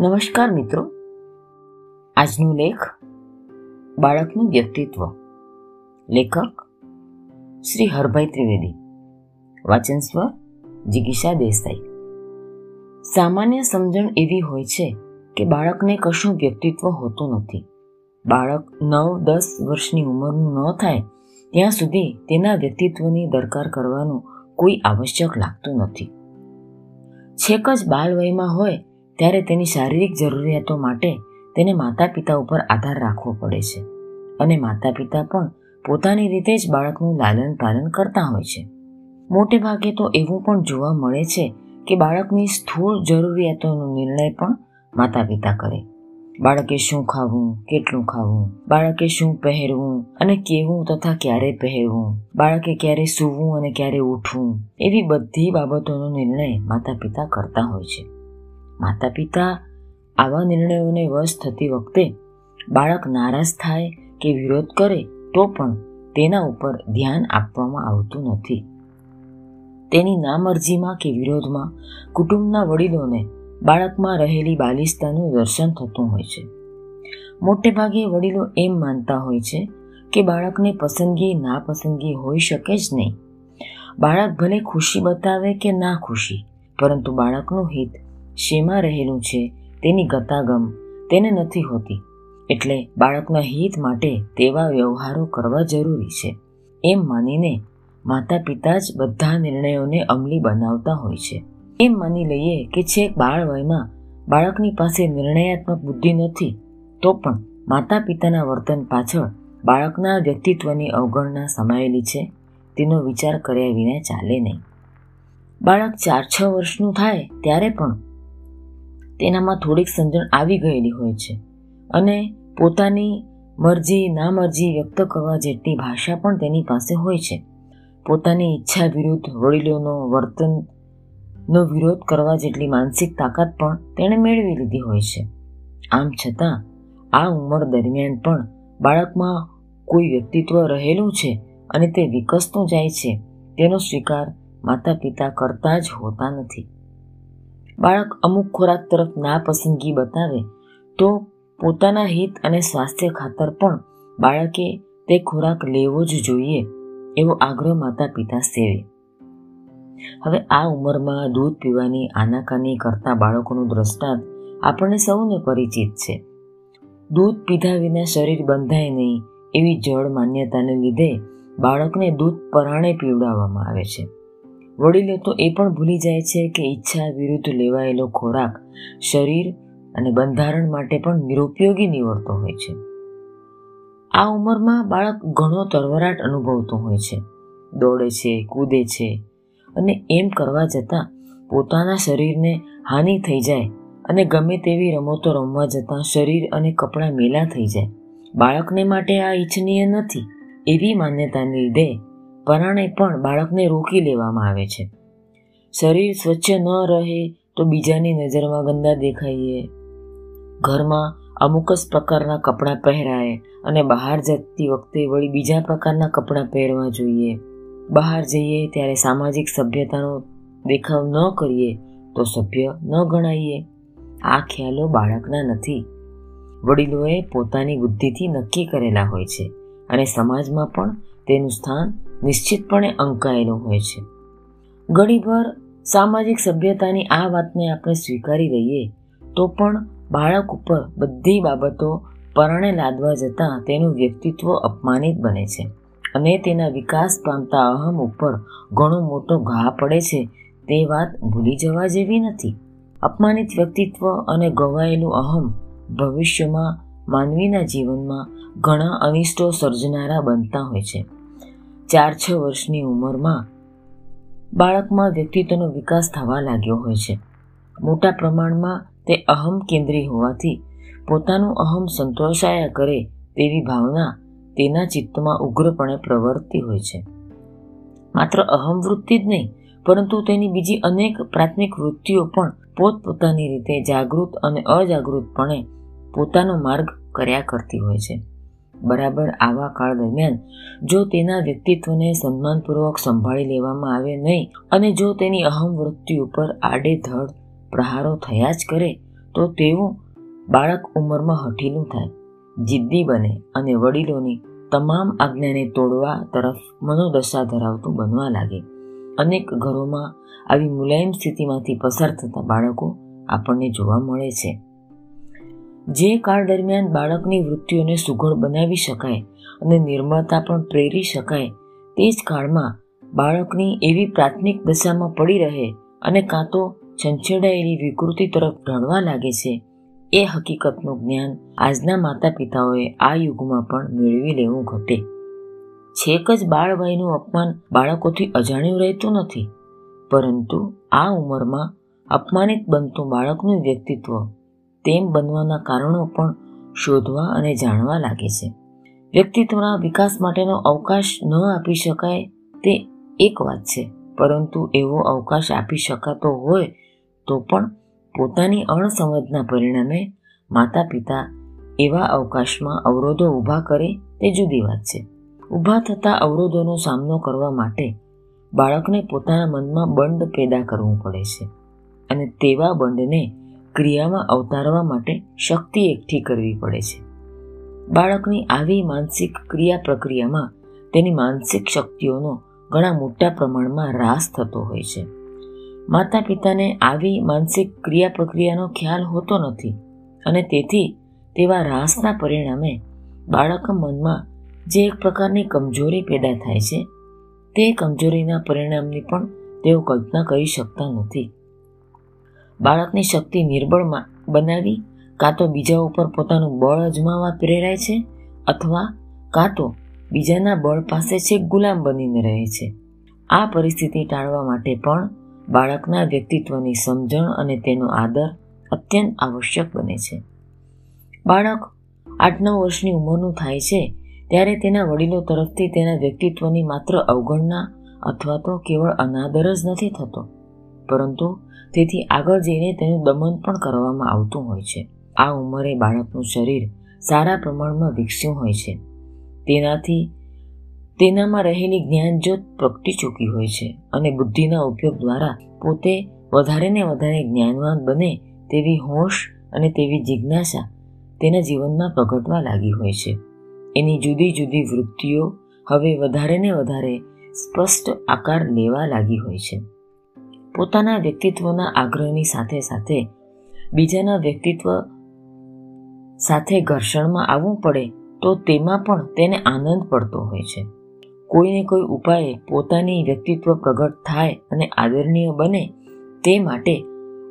નમસ્કાર મિત્રો. આજનો લેખ બાળકનું વ્યક્તિત્વ. લેખક શ્રી હરભાઈ ત્રિવેદી. વાચન સ્વ જિગીષા દેસાઈ. સામાન્ય સમજણ એવી હોય છે કે બાળકને કશું વ્યક્તિત્વ હોતું નથી. બાળક નવ, દસ વર્ષની ઉંમરનું ન થાય, ત્યાં સુધી તેના વ્યક્તિત્વની દરકાર કરવાનું કોઈ આવશ્યક લાગતું નથી. છેક જ બાલ વયમાં હોય ત્યારે તેની શારીરિક જરૂરિયાતો માટે તેને માતા પિતા ઉપર આધાર રાખવો પડે છે. અને માતા પિતા પણ પોતાની રીતે જ બાળકનું લાલન પાલન કરતા હોય છે. મોટે ભાગે તો એવું પણ જોવા મળે છે કે બાળકની સ્થૂળ જરૂરિયાતોનો નિર્ણય પણ માતા પિતા કરે. બાળકે શું ખાવું, કેટલું ખાવું, બાળકે શું પહેરવું અને કેવું તથા ક્યારે પહેરવું, બાળકે ક્યારે સૂવું અને ક્યારે ઉઠવું એવી બધી બાબતોનો નિર્ણય માતા પિતા કરતા હોય છે. માતા પિતા આવા નિર્ણયોને વશ થતી વખતે બાળક નારાજ થાય કે વિરોધ કરે તો પણ તેના ઉપર ધ્યાન આપવામાં આવતું નથી. તેની નામરજીમાં કે વિરોધમાં કુટુંબના વડીલોને બાળકમાં રહેલી બાલિસ્તાનું દર્શન થતું હોય છે. મોટે ભાગે વડીલો એમ માનતા હોય છે કે બાળકને પસંદગી નાપસંદગી હોઈ શકે જ નહીં. બાળક ભલે ખુશી બતાવે કે ના ખુશી, પરંતુ બાળકનું હિત શેમાં રહેલું છે, તેની ગતાગમ તેને નથી હોતી. એટલે બાળકના હિત માટે તેવા વ્યવહારો કરવા જરૂરી છે. એમ માનીને માતા પિતા જ બધા નિર્ણયોને અમલી બનાવતા હોય છે. એમ માની લઈએ કે છેક બાળ વયમાં બાળકની પાસે નિર્ણયાત્મક બુદ્ધિ નથી, તો પણ માતા પિતાના વર્તન પાછળ બાળકના વ્યક્તિત્વની અવગણના સમાયેલી છે, તેનો વિચાર કર્યા વિના ચાલે નહીં. બાળક ચાર છ વર્ષનું થાય, ત્યારે પણ તેનામાં થોડીક સમજણ આવી ગયેલી હોય છે અને પોતાની મરજી, નામરજી વ્યક્ત કરવા જેટલી ભાષા પણ તેની પાસે હોય છે. પોતાની ઈચ્છા વિરુદ્ધ, વડીલોનો વર્તનનો વિરોધ કરવા જેટલી માનસિક તાકાત પણ તેણે મેળવી લીધી હોય છે. આમ છતાં, આ ઉંમર દરમિયાન પણ બાળકમાં કોઈ વ્યક્તિત્વ રહેલું છે અને તે વિકસતું જાય છે, તેનો સ્વીકાર માતા પિતા કરતા જ હોતા નથી. બાળક અમુક ખોરાક તરફ નાપસંદગી બતાવે, તો પોતાના હિત અને સ્વાસ્થ્ય ખાતર પણ બાળકે તે ખોરાક લેવો જ જોઈએ એવો આગ્રહ માતા પિતા સેવે. હવે આ ઉંમરમાં દૂધ પીવાની આનાકાની કરતા બાળકોનું દ્રષ્ટાંત આપણને સૌને પરિચિત છે. દૂધ પીધા વિના શરીર બંધાય નહીં એવી જળ માન્યતાને લીધે બાળકને દૂધ પરાણે પીવડાવવામાં આવે છે. વડીલો તો એ પણ ભૂલી જાય છે કે ઈચ્છા વિરુદ્ધ લેવાયેલો ખોરાક શરીર અને બંધારણ માટે પણ નિરુપયોગી નીવડતો હોય છે. આ ઉંમરમાં બાળક ઘણો તરવરાટ અનુભવતો હોય છે. દોડે છે, કૂદે છે અને એમ કરવા જતાં પોતાના શરીરને હાનિ થઈ જાય અને ગમે તેવી રમતો રમવા જતાં શરીર અને કપડાં મેલા થઈ જાય. બાળકને માટે આ ઈચ્છનીય નથી. એવી માન્યતાને લીધે પરાણે પણ બાળકને રોકી લેવામાં આવે છે. શરીર સ્વચ્છ ન રહે તો બીજાની નજરમાં ગંદા દેખાઈએ. ઘરમાં અમુક જ પ્રકારના કપડાં પહેરાય અને બહાર જતી વખતે વળી બીજા પ્રકારના કપડાં પહેરવા જોઈએ. બહાર જઈએ ત્યારે સામાજિક સભ્યતાનો દેખાવ ન કરીએ તો સભ્ય ન ગણાઈએ. આ ખ્યાલો બાળકના નથી. વડીલોએ પોતાની બુદ્ધિથી નક્કી કરેલા હોય છે અને સમાજમાં પણ તેનું સ્થાન નિશ્ચિતપણે અંકાયેલું હોય છે. ઘણીભર સામાજિક સભ્યતાની આ વાતને આપણે સ્વીકારી લઈએ તો પણ બાળક ઉપર બધી બાબતો પરણે લાદવા જતાં તેનું વ્યક્તિત્વ અપમાનિત બને છે અને તેના વિકાસ પામતા અહમ ઉપર ઘણો મોટો ઘા પડે છે તે વાત ભૂલી જવા જેવી નથી. અપમાનિત વ્યક્તિત્વ અને ગવાયેલું અહમ ભવિષ્યમાં માનવીના જીવનમાં ઘણા અનિષ્ટો સર્જનારા બનતા હોય છે. ચાર છ વર્ષની ઉંમરમાં બાળકમાં વ્યક્તિત્વનો વિકાસ થવા લાગ્યો હોય છે. મોટા પ્રમાણમાં તે અહમ કેન્દ્રી હોવાથી પોતાનું અહમ સંતોષાયા કરે તેવી ભાવના તેના ચિત્તમાં ઉગ્રપણે પ્રવર્તી હોય છે. માત્ર અહમ વૃત્તિ જ નહીં, પરંતુ તેની બીજી અનેક પ્રાથમિક વૃત્તિઓ પણ પોતપોતાની રીતે જાગૃત અને અજાગૃતપણે પોતાનો માર્ગ કર્યા કરતી હોય છે. બરાબર આવા કાળ દરમિયાન જો તેના વ્યક્તિત્વને સન્માનપૂર્વક સંભાળી લેવામાં આવે નહીં અને જો તેની અહમ વૃત્તિ ઉપર આડેધડ પ્રહારો થયા જ કરે, તો તેવું બાળક ઉંમરમાં હઠીલું થાય, જિદ્દી બને અને વડીલોની તમામ આજ્ઞાને તોડવા તરફ મનોદશા ધરાવતું બનવા લાગે. અનેક ઘરોમાં આવી મુલાયમ સ્થિતિમાંથી પસાર થતા બાળકો આપણને જોવા મળે છે. જે કાળ દરમિયાન બાળકની વૃત્તિઓને સુઘડ બનાવી શકાય અને નિર્મળતા પણ પ્રેરી શકાય, તે જ કાળમાં બાળકની એવી પ્રાથમિક દશામાં પડી રહે અને કાં તો છંછેડાયેલી વિકૃતિ તરફ ઢળવા લાગે છે, એ હકીકતનું જ્ઞાન આજના માતા પિતાઓએ આ યુગમાં પણ મેળવી લેવું ઘટે. છેક જ બાળ વયનું અપમાન બાળકોથી અજાણ્યું રહેતું નથી, પરંતુ આ ઉંમરમાં અપમાનિત બનતું બાળકનું વ્યક્તિત્વ તેમ બનવાના કારણો પણ શોધવા અને જાણવા લાગે છે. વ્યક્તિત્વના વિકાસ માટેનો અવકાશ ન આપી શકાય તે એક વાત છે, પરંતુ એવો અવકાશ આપી શકાતો હોય તો પણ પોતાની અણસમજના પરિણામે માતા પિતા એવા અવકાશમાં અવરોધો ઊભા કરે તે જુદી વાત છે. ઊભા થતા અવરોધોનો સામનો કરવા માટે બાળકને પોતાના મનમાં બંધ પેદા કરવું પડે છે અને તેવા બંધને ક્રિયામાં અવતારવા માટે શક્તિ એકઠી કરવી પડે છે. બાળકની આવી માનસિક ક્રિયા પ્રક્રિયામાં તેની માનસિક શક્તિઓનો ઘણા મોટા પ્રમાણમાં રાસ થતો હોય છે. માતા પિતાને આવી માનસિક ક્રિયા પ્રક્રિયાનો ખ્યાલ હોતો નથી અને તેથી તેવા રાસના પરિણામે બાળક મનમાં જે એક પ્રકારની કમજોરી પેદા થાય છે, તે કમજોરીના પરિણામની પણ તેઓ કલ્પના કરી શકતા નથી. બાળકની શક્તિ નિર્બળમાં બનાવી કાં તો બીજા ઉપર પોતાનું બળ અજમાવા પ્રેરાય છે અથવા કાં તો બીજાના બળ પાસે છેક ગુલામ બનીને રહે છે. આ પરિસ્થિતિ ટાળવા માટે પણ બાળકના વ્યક્તિત્વની સમજણ અને તેનો આદર અત્યંત આવશ્યક બને છે. બાળક આઠ નવ વર્ષની ઉંમરનું થાય છે ત્યારે તેના વડીલો તરફથી તેના વ્યક્તિત્વની માત્ર અવગણના અથવા તો કેવળ અનાદર જ નથી થતો. પરંતુ તેથી આગળ જઈને તેનું દમન પણ કરવામાં આવતું હોય છે. આ ઉંમરે બાળકનું શરીર સારા પ્રમાણમાં વિકસ્યું હોય છે. તેનાથી તેનામાં રહેલી જ્ઞાનજ્યોત પ્રગટી ચૂકી હોય છે અને બુદ્ધિના ઉપયોગ દ્વારા પોતે વધારે ને વધારે જ્ઞાનવાન બને તેવી હોશ અને તેવી જિજ્ઞાસા તેના જીવનમાં પ્રગટવા લાગી હોય છે. એની જુદી જુદી વૃત્તિઓ હવે વધારે ને વધારે સ્પષ્ટ આકાર લેવા લાગી હોય છે. પોતાના વ્યક્તિત્વના આગ્રહની સાથે સાથે બીજાના વ્યક્તિત્વ સાથે ઘર્ષણમાં આવવું પડે તો તેમાં પણ તેને આનંદ પડતો હોય છે. કોઈને કોઈ ઉપાયે પોતાની વ્યક્તિત્વ પ્રગટ થાય અને આદરણીય બને તે માટે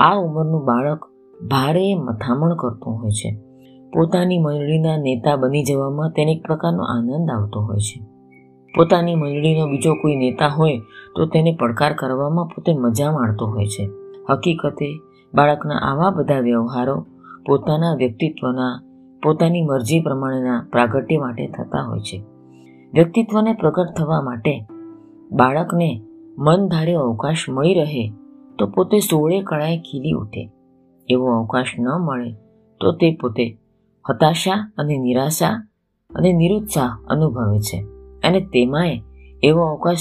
આ ઉંમરનું બાળક ભારે મથામણ કરતું હોય છે. પોતાની મંડળીના નેતા બની જવામાં તેને એક પ્રકારનો આનંદ આવતો હોય છે. પોતાની મંડળીનો બીજો કોઈ નેતા હોય તો તેને પડકાર કરવામાં પોતે મજા માણતો હોય છે. હકીકતે બાળકના આવા બધા વ્યવહારો પોતાના વ્યક્તિત્વના, પોતાની મરજી પ્રમાણેના પ્રાગટ્ય માટે થતા હોય છે. વ્યક્તિત્વને પ્રગટ થવા માટે બાળકને મનધારે અવકાશ મળી રહે તો પોતે સોળે કળાએ ખીલી ઉઠે. એવો અવકાશ ન મળે તો તે પોતે હતાશા અને નિરાશા અને નિરુત્સાહ અનુભવે છે. અને તેમાંય એવો અવકાશ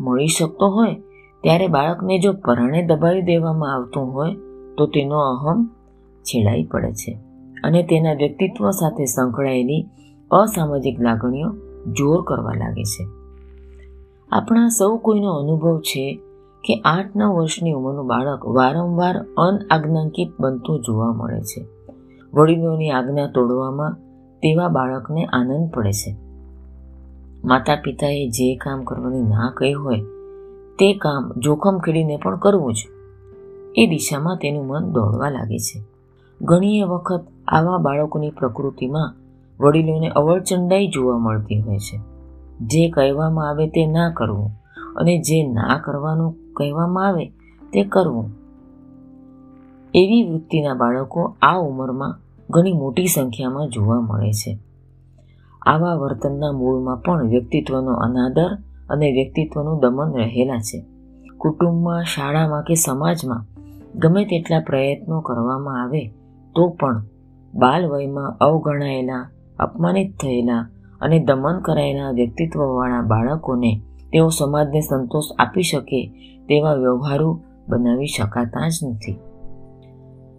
મળી શકતો હોય, ત્યારે બાળકને જો પરાણે દબાવી દેવામાં આવતું હોય, તો તેનો અહમ છેડાઈ પડે છે અને તેના વ્યક્તિત્વ સાથે સંકળાયેલી અસામાજિક લાગણીઓ જોર કરવા લાગે છે. આપણા સૌ કોઈનો અનુભવ છે કે આઠ નવ વર્ષની ઉંમરનું બાળક વારંવાર અનઆજ્ઞાંકિત બનતું જોવા મળે છે. વડીલોની આજ્ઞા તોડવામાં તેવા બાળકને આનંદ પડે છે. માતા પિતાએ જે કામ કરવાની ના કહી હોય, તે કામ જોખમ ખેડીને પણ કરવું જ. એ દિશામાં તેનું મન દોડવા લાગે છે. ઘણી વખત આવા બાળકોની પ્રકૃતિમાં વડીલોને અવળચંડાઈ જોવા મળતી હોય છે. જે કહેવામાં આવે તે ના કરવું અને જે ના કરવાનું કહેવામાં આવે તે કરવું. એવી વૃત્તિના બાળકો આ ઉંમરમાં ઘણી મોટી સંખ્યામાં જોવા મળે છે. આવા વર્તનના મૂળમાં પણ વ્યક્તિત્વનો અનાદર અને વ્યક્તિત્વનું દમન રહેલા છે. કુટુંબમાં, શાળામાં કે સમાજમાં ગમે તેટલા પ્રયત્નો કરવામાં આવે તો પણ બાલ વયમાં અવગણાયેલા, અપમાનિત થયેલા અને દમન કરાયેલા વ્યક્તિત્વવાળા બાળકોને તેઓ સમાજને સંતોષ આપી શકે તેવા વ્યવહારો બનાવી શકાતા જ નથી.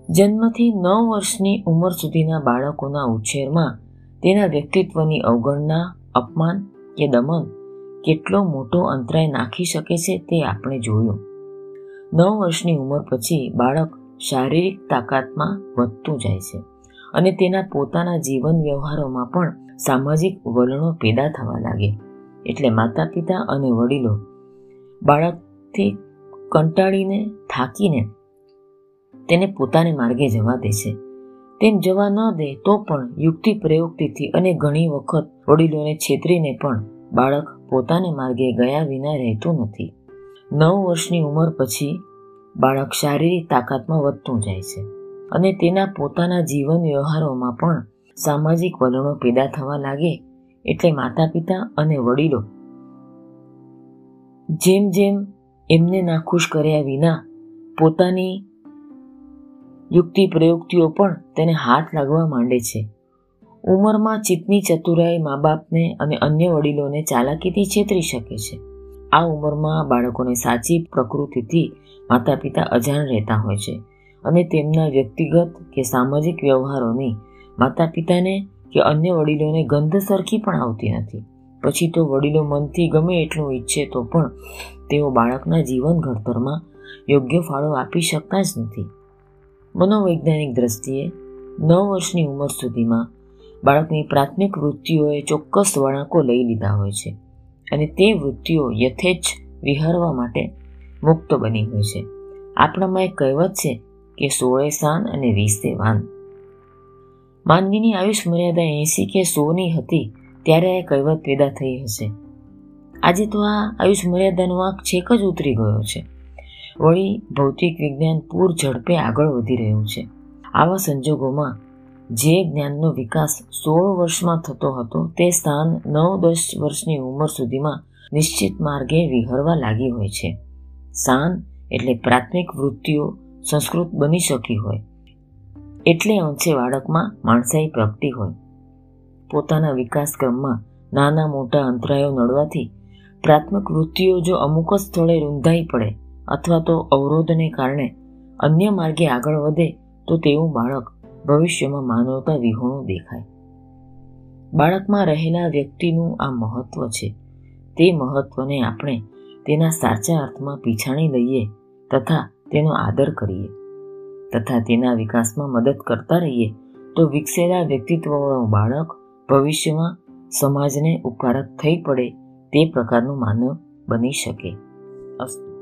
જન્મથી નવ વર્ષની ઉંમર સુધીના બાળકોના ઉછેરમાં તેના વ્યક્તિત્વની અવગણના, અપમાન કે દમન કેટલો મોટો અંતરાય નાખી શકે છે તે આપણે જોયું. નવ વર્ષની ઉંમર પછી બાળક શારીરિક તાકાતમાં વધતું જાય છે અને તેના પોતાના જીવન વ્યવહારોમાં પણ સામાજિક વલણો પેદા થવા લાગે. એટલે માતા પિતા અને વડીલો બાળકથી કંટાળીને થાકીને તેને પોતાને માર્ગે જવા દે છે. તેમ જવા ન દે તો પણ યુક્તિ પ્રયોગથી અને ઘણી વખત વડીલોને છેતરીને પણ બાળક પોતાને માર્ગે ગયા વિના રહેતું નથી. નવ વર્ષની ઉંમર પછી બાળક શારીરિક તાકાતમાં વધતું જાય છે અને તેના પોતાના જીવન વ્યવહારોમાં પણ સામાજિક વલણો પેદા થવા લાગે એટલે માતા પિતા અને વડીલો જેમ જેમ એમને નાખુશ કર્યા વિના પોતાની યુક્તિ પ્રયુક્તિઓ પણ તેને હાથ લાગવા માંડે છે. ઉંમરમાં ચિત્તની ચતુરાઈ મા બાપને અને અન્ય વડીલોને ચાલાકીથી છેતરી શકે છે. આ ઉંમરમાં બાળકોને સાચી પ્રકૃતિથી માતા પિતા અજાણ રહેતા હોય છે અને તેમના વ્યક્તિગત કે સામાજિક વ્યવહારોની માતા પિતાને કે અન્ય વડીલોને ગંધ સરખી પણ આવતી નથી. પછી તો વડીલો મનથી ગમે એટલું ઈચ્છે તો પણ તેઓ બાળકના જીવન ઘડતરમાં યોગ્ય ફાળો આપી શકતા જ નથી. મનોવૈજ્ઞાનિક દ્રષ્ટિએ નવ વર્ષની ઉંમર સુધીમાં બાળકની પ્રાથમિક વૃત્તિઓએ ચોક્કસ વળાંકો લઈ લીધા હોય છે અને તે વૃત્તિઓ યથેચ્છ વિહરવા માટે મુક્ત બની હોય છે. આપણામાં એક કહેવત છે કે સોળે સાન અને વીસે વાન. માનવીની આયુષ મર્યાદા એંસી કે સોની હતી ત્યારે આ કહેવત પેદા થઈ હશે. આજે તો આ આયુષ મર્યાદાનો આંક છેક જ ઉતરી ગયો છે. વળી ભૌતિક વિજ્ઞાન પૂર ઝડપે આગળ વધી રહ્યું છે. આવા સંજોગોમાં જે જ્ઞાનનો વિકાસ સોળ વર્ષમાં થતો હતો, તે સ્થાન નવ દસ વર્ષની ઉંમર સુધીમાં નિશ્ચિત માર્ગે વિહરવા લાગી હોય છે. સાન એટલે પ્રાથમિક વૃત્તિઓ સંસ્કૃત બની શકી હોય. એટલે અંશે બાળકમાં માણસાઈ પ્રગતિ હોય. પોતાના વિકાસ ક્રમમાં નાના મોટા અંતરાયો નડવાથી પ્રાથમિક વૃત્તિઓ જો અમુક જ સ્થળે રૂંધાઈ પડે અથવા તો અવરોધને કારણે અન્ય માર્ગે આગળ વધે તો તેવું બાળક ભવિષ્યમાં માનવતા વિહોણું દેખાય. બાળકમાં રહેલા વ્યક્તિનું આ મહત્વ છે. તે મહત્વને આપણે તેના સાચા અર્થમાં પીછાણી લઈએ તથા તેનો આદર કરીએ. તથા તેના વિકાસમાં મદદ કરતા રહીએ તો વિકસેલા વ્યક્તિત્વવાળું બાળક ભવિષ્યમાં સમાજને ઉપકારક થઈ પડે તે પ્રકારનું માનવ બની શકે. અસ્તુ